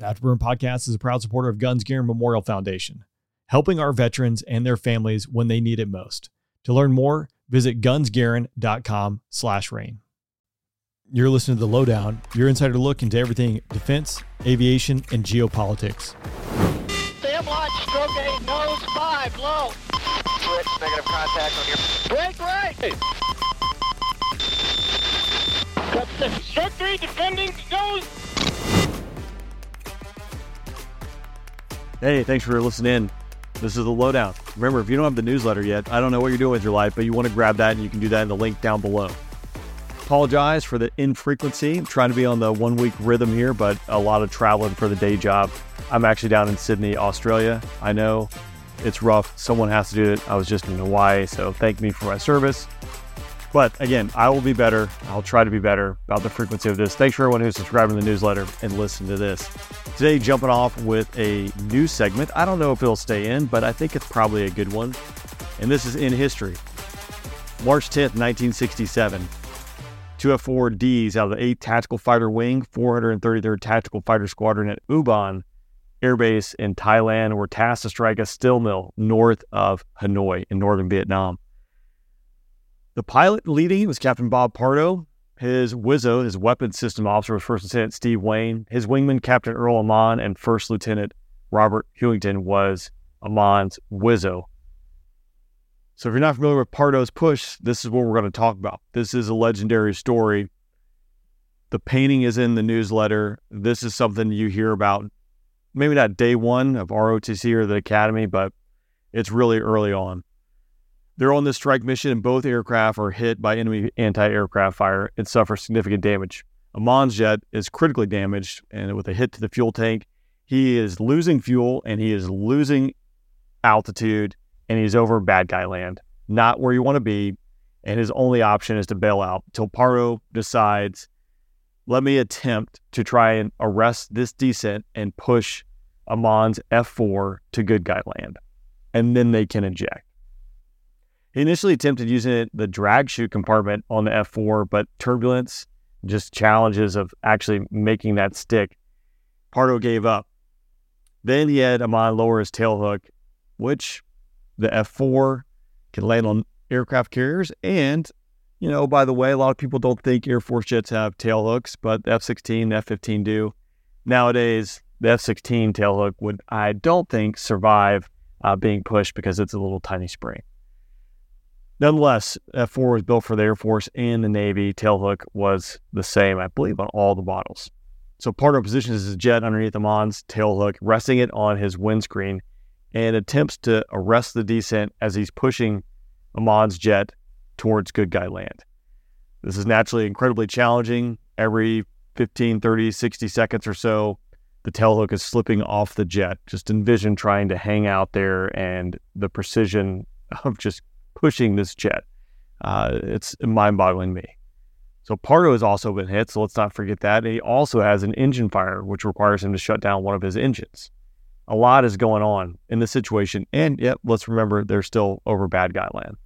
Afterburn Podcast is a proud supporter of Guns Garin Memorial Foundation, helping our veterans and their families when they need it most. To learn more, visit gunsgarin.com slash rain. You're listening to The Lowdown, your insider look into everything defense, aviation, and geopolitics. Sam launch, stroke eight, nose five, low. Switch, negative contact on your... Break right. Cut six, stroke three, defending, nose. Hey, thanks for listening in. This is the lowdown. Remember, if you don't have the newsletter yet, I don't know what you're doing with your life, but you want to grab that and you can do that in the link down below. Apologize for the infrequency. I'm trying to be on the one week rhythm here, but a lot of traveling for the day job. I'm actually down in Sydney, Australia. I know it's rough. Someone has to do it. I was just in Hawaii, so thank me for my service. But again, I will be better. I'll try to be better about the frequency of this. Thanks for everyone who's subscribing to the newsletter and listening to this. Today, jumping off with a new segment. I don't know if it'll stay in, but I think it's probably a good one. And this is in history. March 10th, 1967. Two F-4Ds out of the 8th Tactical Fighter Wing, 433rd Tactical Fighter Squadron at Ubon Air Base in Thailand were tasked to strike a steel mill north of Hanoi in northern Vietnam. The pilot leading was Captain Bob Pardo. His Wizzo, his weapons system officer, was First Lieutenant Steve Wayne. His wingman, Captain Earl Aman, and First Lieutenant Robert Hewington was Aman's Wizzo. So if you're not familiar with Pardo's push, this is what we're going to talk about. This is a legendary story. The painting is in the newsletter. This is something you hear about, maybe not day one of ROTC or the Academy, but it's really early on. They're on this strike mission, and both aircraft are hit by enemy anti aircraft fire and suffer significant damage. Aman's jet is critically damaged, and with a hit to the fuel tank, he is losing fuel and he is losing altitude, and he's over bad guy land, not where you want to be. And his only option is to bail out until Pardo decides, let me attempt to try and arrest this descent and push Aman's F4 to good guy land, and then they can eject. He initially attempted using it, the drag chute compartment on the F4, but turbulence, just challenges of actually making that stick, Pardo gave up. Then he had Aman lower his tail hook, which the F4 can land on aircraft carriers. And, you know, by the way, a lot of people don't think Air Force jets have tail hooks, but the F 16, F 15 do. Nowadays, the F 16 tail hook would, I don't think, survive uh, being pushed because it's a little tiny spring. Nonetheless, F4 was built for the Air Force and the Navy. Tailhook was the same, I believe, on all the models. So Pardo positions his jet underneath Aman's tailhook, resting it on his windscreen, and attempts to arrest the descent as he's pushing Aman's jet towards good guy land. This is naturally incredibly challenging. Every 15, 30, 60 seconds or so, the tailhook is slipping off the jet. Just envision trying to hang out there and the precision of just pushing this jet. Uh, it's mind boggling me. So Pardo has also been hit, so let's not forget that. He also has an engine fire, which requires him to shut down one of his engines. A lot is going on in this situation. And yep, let's remember they're still over bad guy land.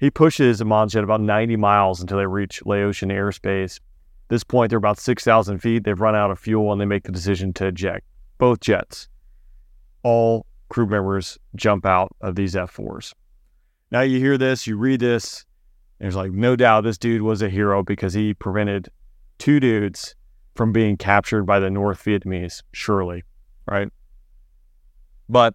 He pushes Aman's jet about 90 miles until they reach Laotian airspace. At this point, they're about 6,000 feet. They've run out of fuel and they make the decision to eject both jets. All crew members jump out of these F4s. Now you hear this, you read this, there's like no doubt this dude was a hero because he prevented two dudes from being captured by the North Vietnamese, surely, right? But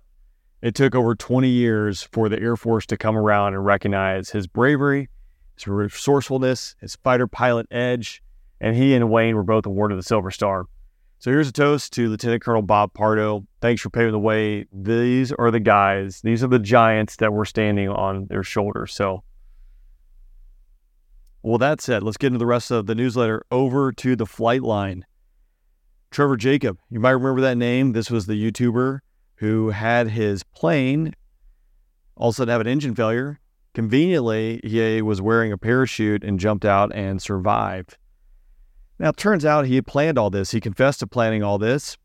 it took over 20 years for the Air Force to come around and recognize his bravery, his resourcefulness, his fighter pilot edge, and he and Wayne were both awarded the Silver Star. So here's a toast to Lieutenant Colonel Bob Pardo. Thanks for paving the way. These are the guys, these are the giants that we're standing on their shoulders. So, well, that said, let's get into the rest of the newsletter. Over to the flight line. Trevor Jacob, you might remember that name. This was the YouTuber who had his plane all of a sudden have an engine failure. Conveniently, he was wearing a parachute and jumped out and survived. Now, it turns out he had planned all this. He confessed to planning all this.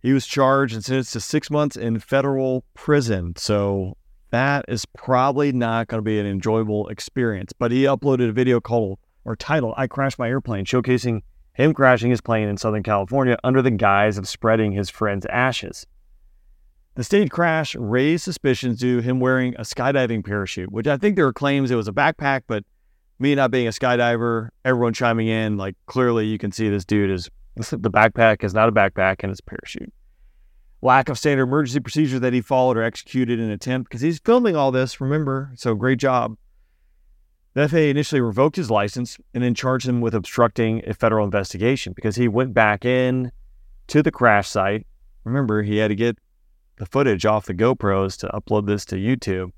He was charged and sentenced to six months in federal prison. So that is probably not going to be an enjoyable experience. But he uploaded a video called or titled "I Crashed My Airplane," showcasing him crashing his plane in Southern California under the guise of spreading his friend's ashes. The stage crash raised suspicions due to him wearing a skydiving parachute, which I think there were claims it was a backpack, but me not being a skydiver, everyone chiming in, like clearly you can see this dude is the backpack is not a backpack and it's a parachute. Lack of standard emergency procedures that he followed or executed in an attempt because he's filming all this, remember? So great job. The FAA initially revoked his license and then charged him with obstructing a federal investigation because he went back in to the crash site. Remember, he had to get the footage off the GoPros to upload this to YouTube.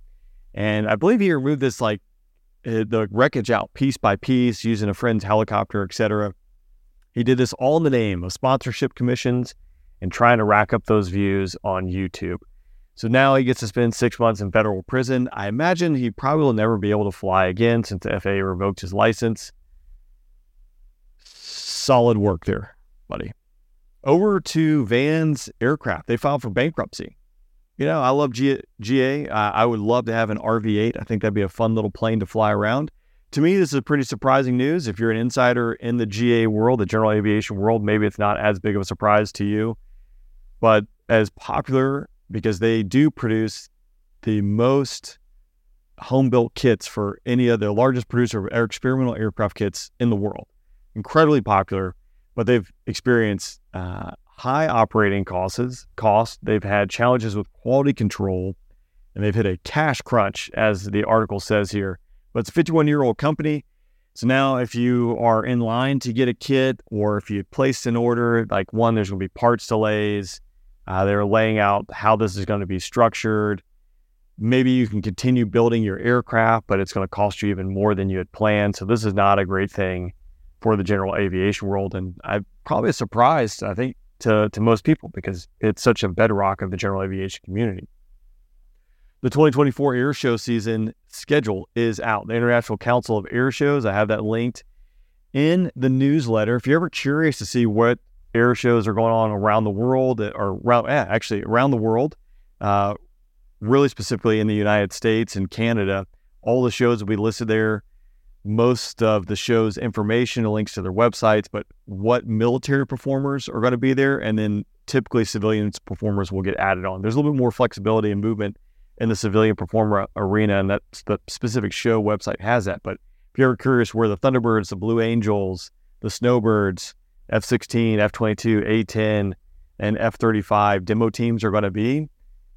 And I believe he removed this like Uh, the wreckage out piece by piece using a friend's helicopter, etc. He did this all in the name of sponsorship commissions and trying to rack up those views on YouTube. So now he gets to spend six months in federal prison. I imagine he probably will never be able to fly again since the FAA revoked his license. Solid work there, buddy. Over to Van's Aircraft. They filed for bankruptcy. You know, I love G- GA. I would love to have an RV8. I think that'd be a fun little plane to fly around. To me, this is pretty surprising news. If you're an insider in the GA world, the general aviation world, maybe it's not as big of a surprise to you. But as popular because they do produce the most home built kits for any of the largest producer of experimental aircraft kits in the world. Incredibly popular, but they've experienced uh, high operating costs. Cost. They've had challenges with quality control, and they've hit a cash crunch, as the article says here. But it's a 51 year old company. So now, if you are in line to get a kit, or if you placed an order, like one, there's going to be parts delays. Uh, they're laying out how this is going to be structured. Maybe you can continue building your aircraft, but it's going to cost you even more than you had planned. So this is not a great thing for the general aviation world, and I'm probably surprised. I think to to most people because it's such a bedrock of the general aviation community. The 2024 air show season schedule is out. The International Council of Air Shows. I have that linked in the newsletter. If you're ever curious to see what air shows are going on around the world, or around, yeah, actually around the world, uh, really specifically in the United States and Canada. All the shows will be listed there. Most of the show's information, links to their websites, but what military performers are going to be there, and then typically civilian performers will get added on. There's a little bit more flexibility and movement in the civilian performer arena, and that's the specific show website has that. But if you're curious where the Thunderbirds, the Blue Angels, the Snowbirds, F 16, F 22, A 10, and F 35 demo teams are going to be.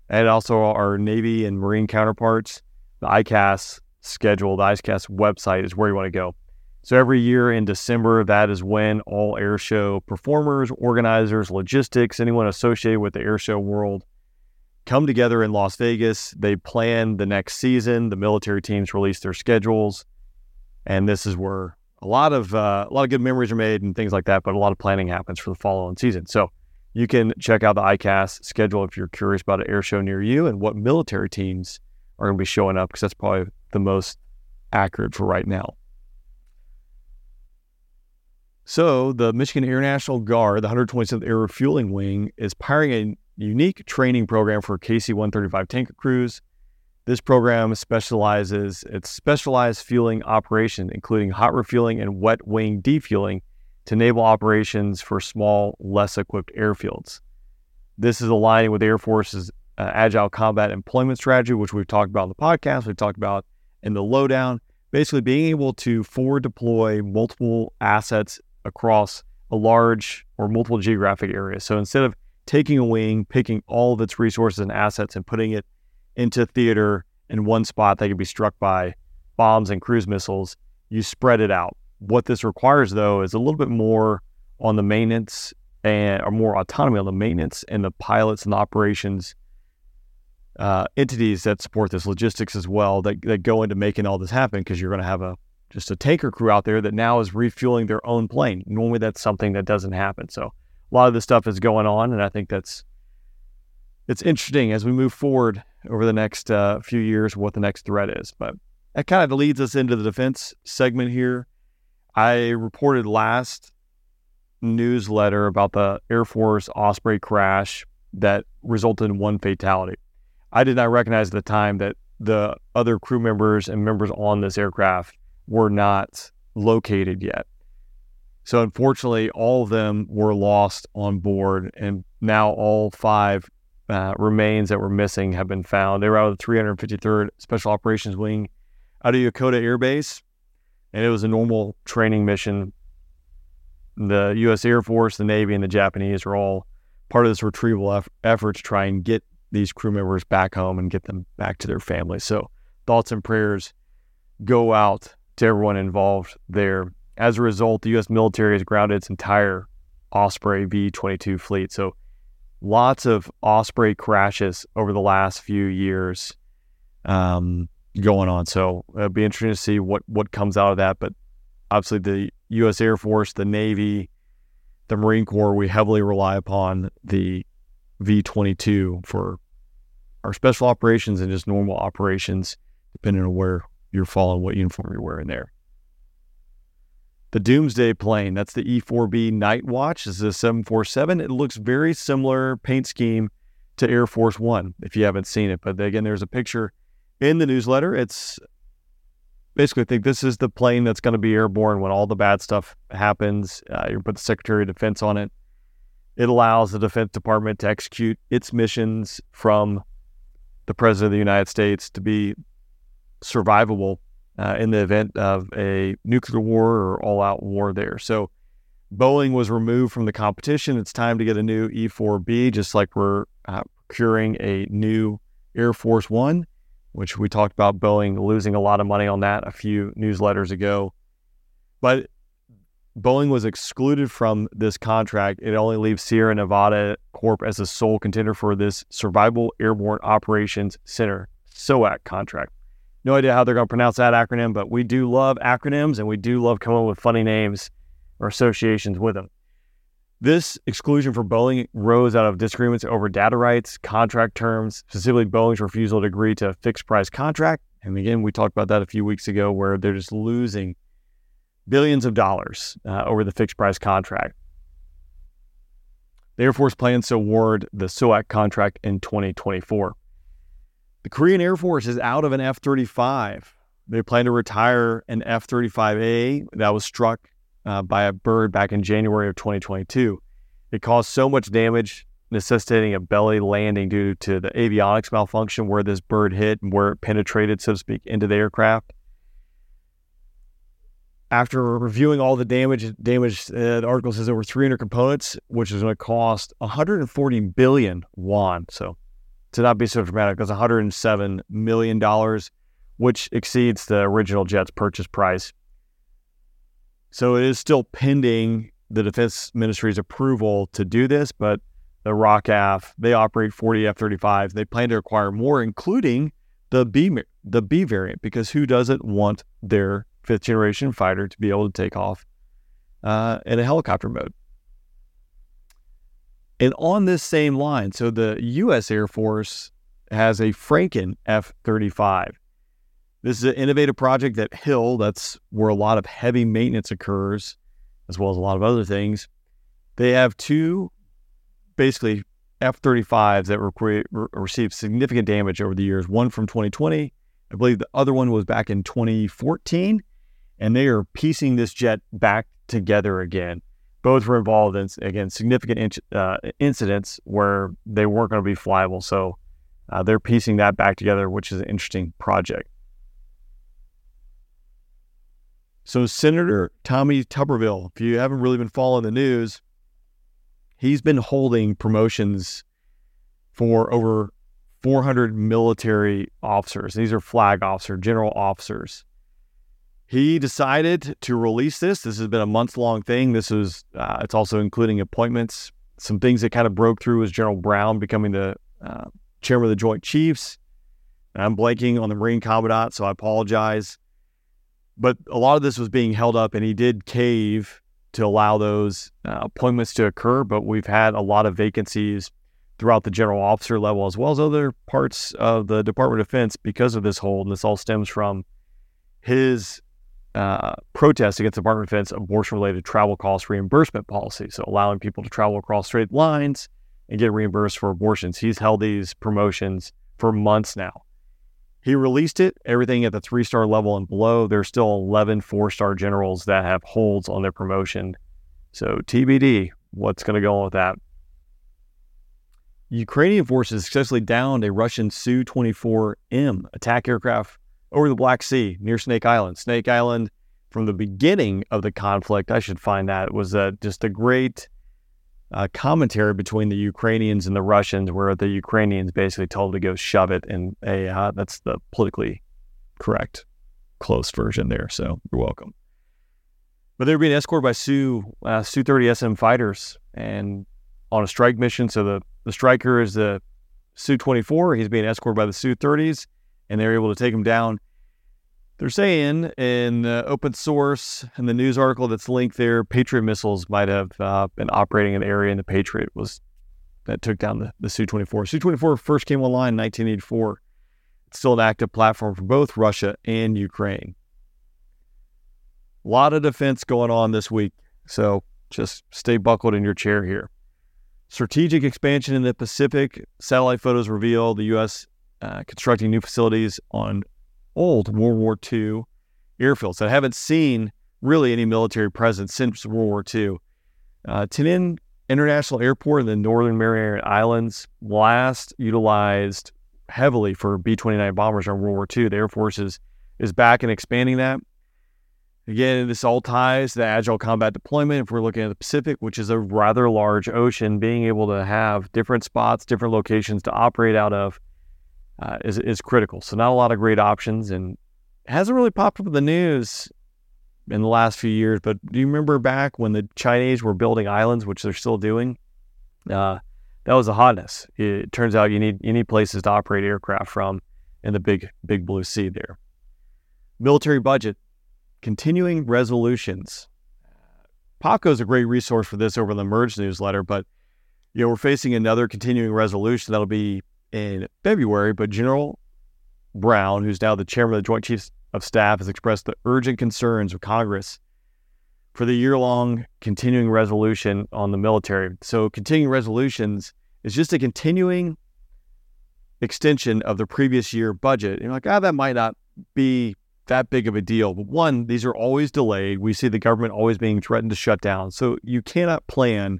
And also our Navy and Marine counterparts, the ICAS schedule, the ICAS website is where you want to go. So every year in December, that is when all air show performers, organizers, logistics, anyone associated with the air show world come together in Las Vegas. They plan the next season. The military teams release their schedules. And this is where a lot of uh, a lot of good memories are made and things like that, but a lot of planning happens for the following season. So you can check out the ICAS schedule if you're curious about an air show near you and what military teams are going to be showing up because that's probably the most accurate for right now. So the Michigan Air National Guard, the 127th Air Refueling Wing, is piloting a unique training program for KC-135 tanker crews this program specializes its specialized fueling operation, including hot refueling and wet wing defueling to enable operations for small, less equipped airfields. This is aligning with the Air Force's uh, agile combat employment strategy, which we've talked about in the podcast, we've talked about in the lowdown. Basically, being able to forward deploy multiple assets across a large or multiple geographic areas. So instead of taking a wing, picking all of its resources and assets and putting it into theater in one spot that could be struck by bombs and cruise missiles. You spread it out. What this requires, though, is a little bit more on the maintenance and or more autonomy on the maintenance and the pilots and the operations uh, entities that support this logistics as well that, that go into making all this happen because you're going to have a just a tanker crew out there that now is refueling their own plane. Normally, that's something that doesn't happen. So a lot of this stuff is going on, and I think that's it's interesting as we move forward over the next uh, few years what the next threat is. But that kind of leads us into the defense segment here. I reported last newsletter about the Air Force Osprey crash that resulted in one fatality. I did not recognize at the time that the other crew members and members on this aircraft were not located yet. So unfortunately, all of them were lost on board, and now all five uh, remains that were missing have been found. They were out of the 353rd Special Operations Wing out of Yokota Air Base, and it was a normal training mission. The U.S. Air Force, the Navy, and the Japanese are all part of this retrieval eff- effort to try and get these crew members back home and get them back to their families. So thoughts and prayers go out to everyone involved there. As a result, the U.S. military has grounded its entire Osprey V 22 fleet. So lots of Osprey crashes over the last few years um, going on. So it'll be interesting to see what, what comes out of that. But obviously, the U.S. Air Force, the Navy, the Marine Corps, we heavily rely upon the V 22 for our special operations and just normal operations, depending on where you're following, what uniform you're wearing there. The Doomsday plane, that's the E4B Night Watch. This is a 747. It looks very similar paint scheme to Air Force One, if you haven't seen it. But again, there's a picture in the newsletter. It's basically I think this is the plane that's going to be airborne when all the bad stuff happens. Uh, you put the Secretary of Defense on it. It allows the Defense Department to execute its missions from the President of the United States to be survivable uh, in the event of a nuclear war or all out war there. So Boeing was removed from the competition. It's time to get a new E 4B, just like we're uh, procuring a new Air Force One, which we talked about Boeing losing a lot of money on that a few newsletters ago. But Boeing was excluded from this contract. It only leaves Sierra Nevada Corp as the sole contender for this Survival Airborne Operations Center, SOAC contract. No idea how they're going to pronounce that acronym, but we do love acronyms and we do love coming up with funny names or associations with them. This exclusion for Boeing rose out of disagreements over data rights, contract terms, specifically Boeing's refusal to agree to a fixed price contract. And again, we talked about that a few weeks ago where they're just losing billions of dollars uh, over the fixed price contract. The Air Force plans to award the SOAC contract in 2024. The Korean Air Force is out of an F 35. They plan to retire an F 35A that was struck uh, by a bird back in January of 2022. It caused so much damage, necessitating a belly landing due to the avionics malfunction where this bird hit and where it penetrated, so to speak, into the aircraft. After reviewing all the damage, damage uh, the article says over 300 components, which is going to cost 140 billion won. So to not be so dramatic, that's 107 million dollars, which exceeds the original jet's purchase price. So it is still pending the Defense Ministry's approval to do this, but the ROKAF they operate 40 F-35s. They plan to acquire more, including the B the B variant, because who doesn't want their fifth generation fighter to be able to take off uh, in a helicopter mode? And on this same line, so the U.S. Air Force has a Franken F 35. This is an innovative project at Hill. That's where a lot of heavy maintenance occurs, as well as a lot of other things. They have two basically F 35s that re- re- received significant damage over the years. One from 2020, I believe the other one was back in 2014. And they are piecing this jet back together again both were involved in again significant in, uh, incidents where they weren't going to be flyable. So uh, they're piecing that back together, which is an interesting project. So Senator Tommy Tuberville, if you haven't really been following the news, he's been holding promotions for over 400 military officers. These are flag officer, general officers he decided to release this. This has been a month long thing. This is uh, it's also including appointments. Some things that kind of broke through was General Brown becoming the uh, chairman of the Joint Chiefs. And I'm blanking on the Marine Commandant, so I apologize. But a lot of this was being held up, and he did cave to allow those uh, appointments to occur. But we've had a lot of vacancies throughout the general officer level, as well as other parts of the Department of Defense because of this hold. And this all stems from his uh, protest against the Department of Defense abortion related travel cost reimbursement policy. So, allowing people to travel across straight lines and get reimbursed for abortions. He's held these promotions for months now. He released it, everything at the three star level and below. There's still 11 four star generals that have holds on their promotion So TBD, what's going to go on with that? Ukrainian forces successfully downed a Russian Su 24M attack aircraft over the Black Sea near Snake Island. Snake Island, from the beginning of the conflict, I should find that, was uh, just a great uh, commentary between the Ukrainians and the Russians, where the Ukrainians basically told to go shove it, and uh, that's the politically correct, close version there. So you're welcome. But they were being escorted by Su uh, Su 30 SM fighters and on a strike mission. So the the striker is the Su 24. He's being escorted by the Su 30s, and they're able to take them down. They're saying in uh, open source in the news article that's linked there, Patriot missiles might have uh, been operating in the area, and the Patriot was that took down the, the Su 24. Su 24 first came online in 1984. It's still an active platform for both Russia and Ukraine. A lot of defense going on this week, so just stay buckled in your chair here. Strategic expansion in the Pacific. Satellite photos reveal the U.S. Uh, constructing new facilities on old World War II airfields that haven't seen really any military presence since World War II. Uh, International Airport in the Northern Mariana Islands last utilized heavily for B 29 bombers during World War II. The Air Force is, is back and expanding that. Again, this all ties to the agile combat deployment. If we're looking at the Pacific, which is a rather large ocean, being able to have different spots, different locations to operate out of uh, is, is critical. So, not a lot of great options and hasn't really popped up in the news in the last few years. But do you remember back when the Chinese were building islands, which they're still doing? Uh, that was a hotness. It turns out you need you need places to operate aircraft from in the big big blue sea there. Military budget, continuing resolutions. Paco is a great resource for this over the Merge newsletter, but you know we're facing another continuing resolution that'll be in February, but General Brown, who's now the chairman of the Joint Chiefs of Staff, has expressed the urgent concerns of Congress for the year long continuing resolution on the military. So, continuing resolutions is just a continuing extension of the previous year budget. you're like, ah, that might not be that big of a deal. But one, these are always delayed. We see the government always being threatened to shut down. So, you cannot plan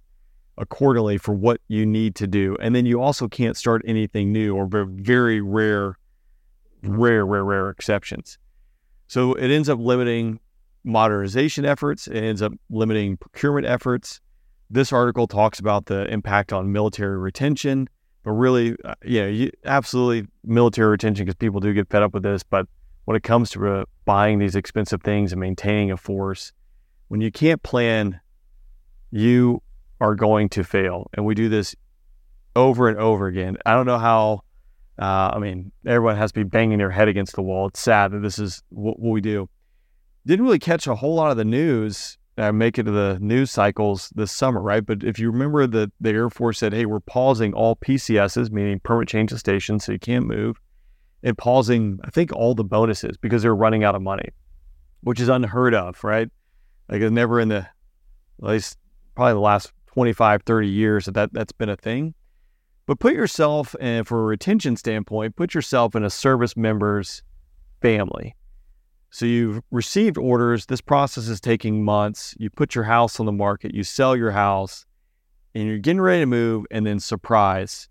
accordingly for what you need to do. And then you also can't start anything new or very rare, rare, rare, rare exceptions. So it ends up limiting modernization efforts, it ends up limiting procurement efforts. This article talks about the impact on military retention, but really, uh, yeah, you, absolutely military retention because people do get fed up with this. But when it comes to uh, buying these expensive things and maintaining a force, when you can't plan, you are going to fail. And we do this over and over again. I don't know how, uh, I mean, everyone has to be banging their head against the wall. It's sad that this is what, what we do. Didn't really catch a whole lot of the news, uh, make it to the news cycles this summer, right? But if you remember that the Air Force said, hey, we're pausing all PCSs, meaning permit change of station, so you can't move, and pausing, I think, all the bonuses because they're running out of money, which is unheard of, right? Like it's never in the, at least probably the last 25, 30 years that, that that's been a thing. But put yourself, and for a retention standpoint, put yourself in a service member's family. So you've received orders. This process is taking months. You put your house on the market, you sell your house, and you're getting ready to move, and then surprise,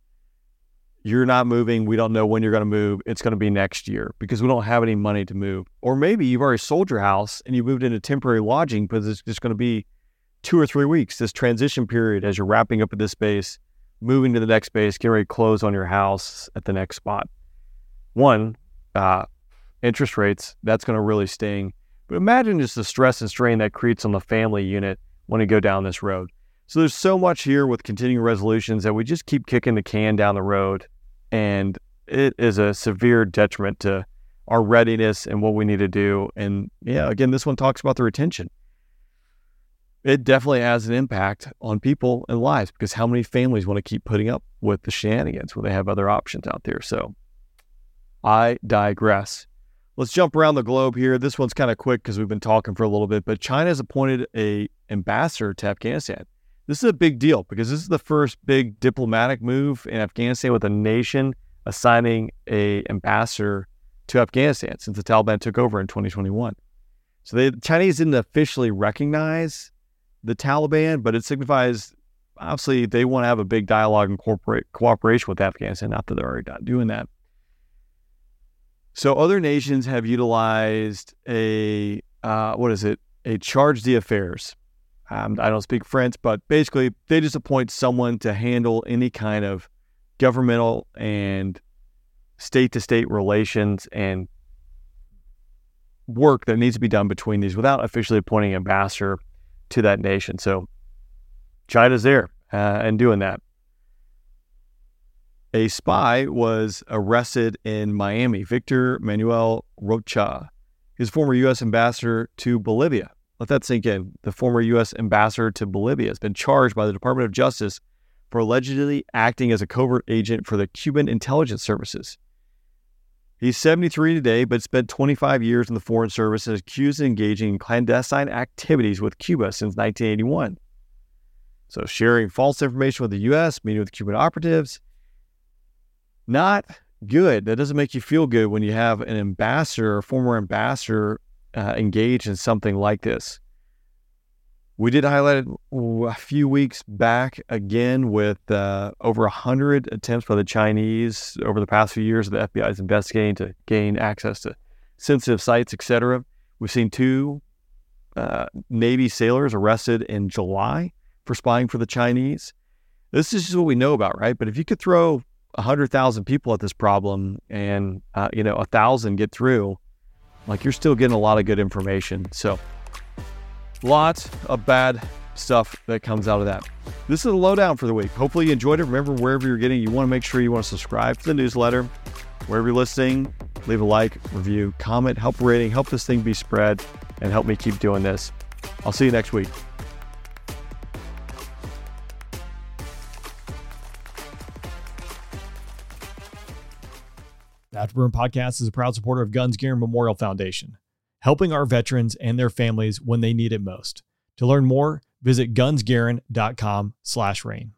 you're not moving. We don't know when you're going to move. It's going to be next year because we don't have any money to move. Or maybe you've already sold your house and you moved into temporary lodging because it's just going to be two or three weeks, this transition period as you're wrapping up at this space, moving to the next space, getting ready to close on your house at the next spot. One, uh, interest rates, that's going to really sting. But imagine just the stress and strain that creates on the family unit when you go down this road. So there's so much here with continuing resolutions that we just keep kicking the can down the road. And it is a severe detriment to our readiness and what we need to do. And yeah, again, this one talks about the retention it definitely has an impact on people and lives because how many families want to keep putting up with the shenanigans when they have other options out there? So I digress. Let's jump around the globe here. This one's kind of quick because we've been talking for a little bit, but China has appointed a ambassador to Afghanistan. This is a big deal because this is the first big diplomatic move in Afghanistan with a nation assigning a ambassador to Afghanistan since the Taliban took over in 2021. So the Chinese didn't officially recognize the Taliban, but it signifies obviously they want to have a big dialogue and corporate cooperation with Afghanistan. Not that they're already not doing that. So other nations have utilized a uh, what is it? A charge d'affaires. Um, I don't speak French, but basically they just appoint someone to handle any kind of governmental and state to state relations and work that needs to be done between these without officially appointing an ambassador to that nation. So China's there uh, and doing that. A spy was arrested in Miami, Victor Manuel Rocha. his former U.S. ambassador to Bolivia. Let that sink in. The former U.S. ambassador to Bolivia has been charged by the Department of Justice for allegedly acting as a covert agent for the Cuban intelligence services. He's 73 today, but spent 25 years in the Foreign Service and accused of engaging in clandestine activities with Cuba since 1981. So, sharing false information with the U.S., meeting with Cuban operatives, not good. That doesn't make you feel good when you have an ambassador, former ambassador, uh, engaged in something like this. We did highlight it a few weeks back again with uh, over 100 attempts by the Chinese over the past few years. Of the FBI is investigating to gain access to sensitive sites, etc. We've seen two uh, Navy sailors arrested in July for spying for the Chinese. This is just what we know about, right? But if you could throw 100,000 people at this problem and, uh, you know, a thousand get through, like you're still getting a lot of good information. So, lots of bad stuff that comes out of that. This is a lowdown for the week. Hopefully you enjoyed it. Remember, wherever you're getting, you want to make sure you want to subscribe to the newsletter. Wherever you're listening, leave a like, review, comment, help rating, help this thing be spread, and help me keep doing this. I'll see you next week. The Afterburn Podcast is a proud supporter of Guns Garin Memorial Foundation, helping our veterans and their families when they need it most. To learn more, visit gunsgarin.com slash rain.